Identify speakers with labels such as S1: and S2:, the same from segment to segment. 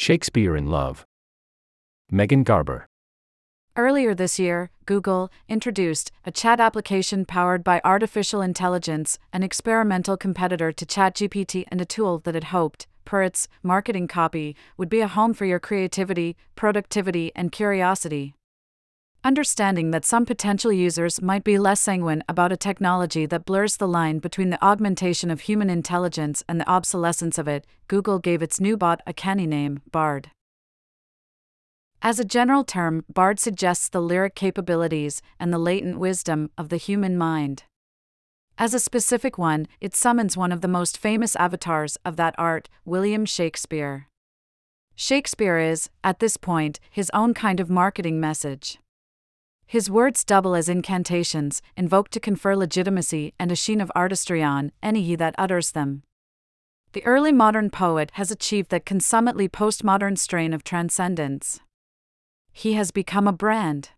S1: Shakespeare in Love. Megan Garber.
S2: Earlier this year, Google introduced a chat application powered by artificial intelligence, an experimental competitor to ChatGPT and a tool that it hoped, per its marketing copy, would be a home for your creativity, productivity, and curiosity. Understanding that some potential users might be less sanguine about a technology that blurs the line between the augmentation of human intelligence and the obsolescence of it, Google gave its new bot a canny name, Bard. As a general term, Bard suggests the lyric capabilities and the latent wisdom of the human mind. As a specific one, it summons one of the most famous avatars of that art, William Shakespeare. Shakespeare is, at this point, his own kind of marketing message. His words double as incantations, invoked to confer legitimacy and a sheen of artistry on any he that utters them. The early modern poet has achieved that consummately postmodern strain of transcendence. He has become a brand.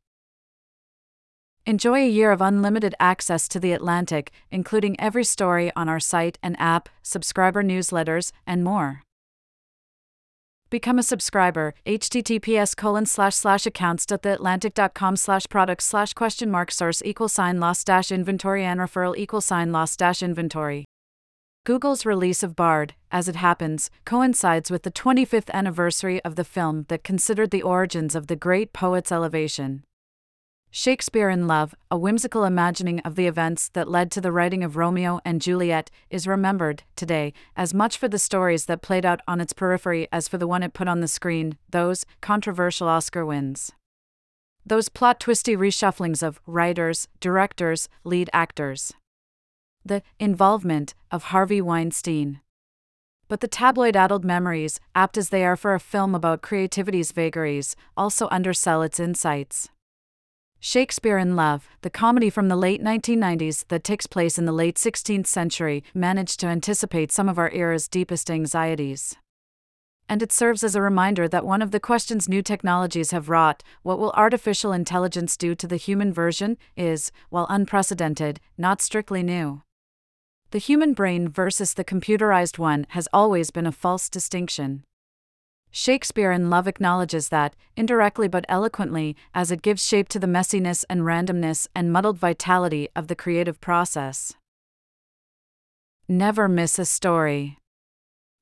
S2: Enjoy a year of unlimited access to The Atlantic, including every story on our site and app, subscriber newsletters, and more. Become a subscriber. https colon slash slash accounts.theatlantic.com slash products slash question mark source equal sign loss dash inventory and referral equal sign loss dash inventory. Google's release of Bard, as it happens, coincides with the 25th anniversary of the film that considered the origins of the great poet's elevation. Shakespeare in Love, a whimsical imagining of the events that led to the writing of Romeo and Juliet, is remembered, today, as much for the stories that played out on its periphery as for the one it put on the screen, those controversial Oscar wins. Those plot twisty reshufflings of writers, directors, lead actors. The involvement of Harvey Weinstein. But the tabloid addled memories, apt as they are for a film about creativity's vagaries, also undersell its insights. Shakespeare in Love, the comedy from the late 1990s that takes place in the late 16th century, managed to anticipate some of our era's deepest anxieties. And it serves as a reminder that one of the questions new technologies have wrought, what will artificial intelligence do to the human version, is, while unprecedented, not strictly new. The human brain versus the computerized one has always been a false distinction. Shakespeare in Love acknowledges that, indirectly but eloquently, as it gives shape to the messiness and randomness and muddled vitality of the creative process. Never miss a story.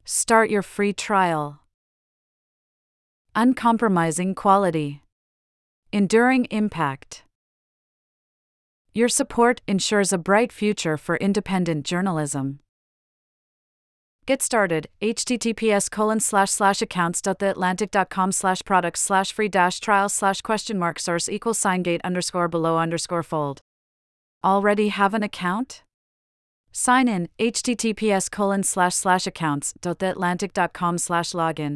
S2: Start your free trial. Uncompromising quality. Enduring impact. Your support ensures a bright future for independent journalism. Get started. https colon slash slash accounts.theatlantic.com slash products slash free dash trial slash question mark source equals sign gate underscore below underscore fold. Already have an account? Sign in. https colon slash slash accounts.theatlantic.com slash login.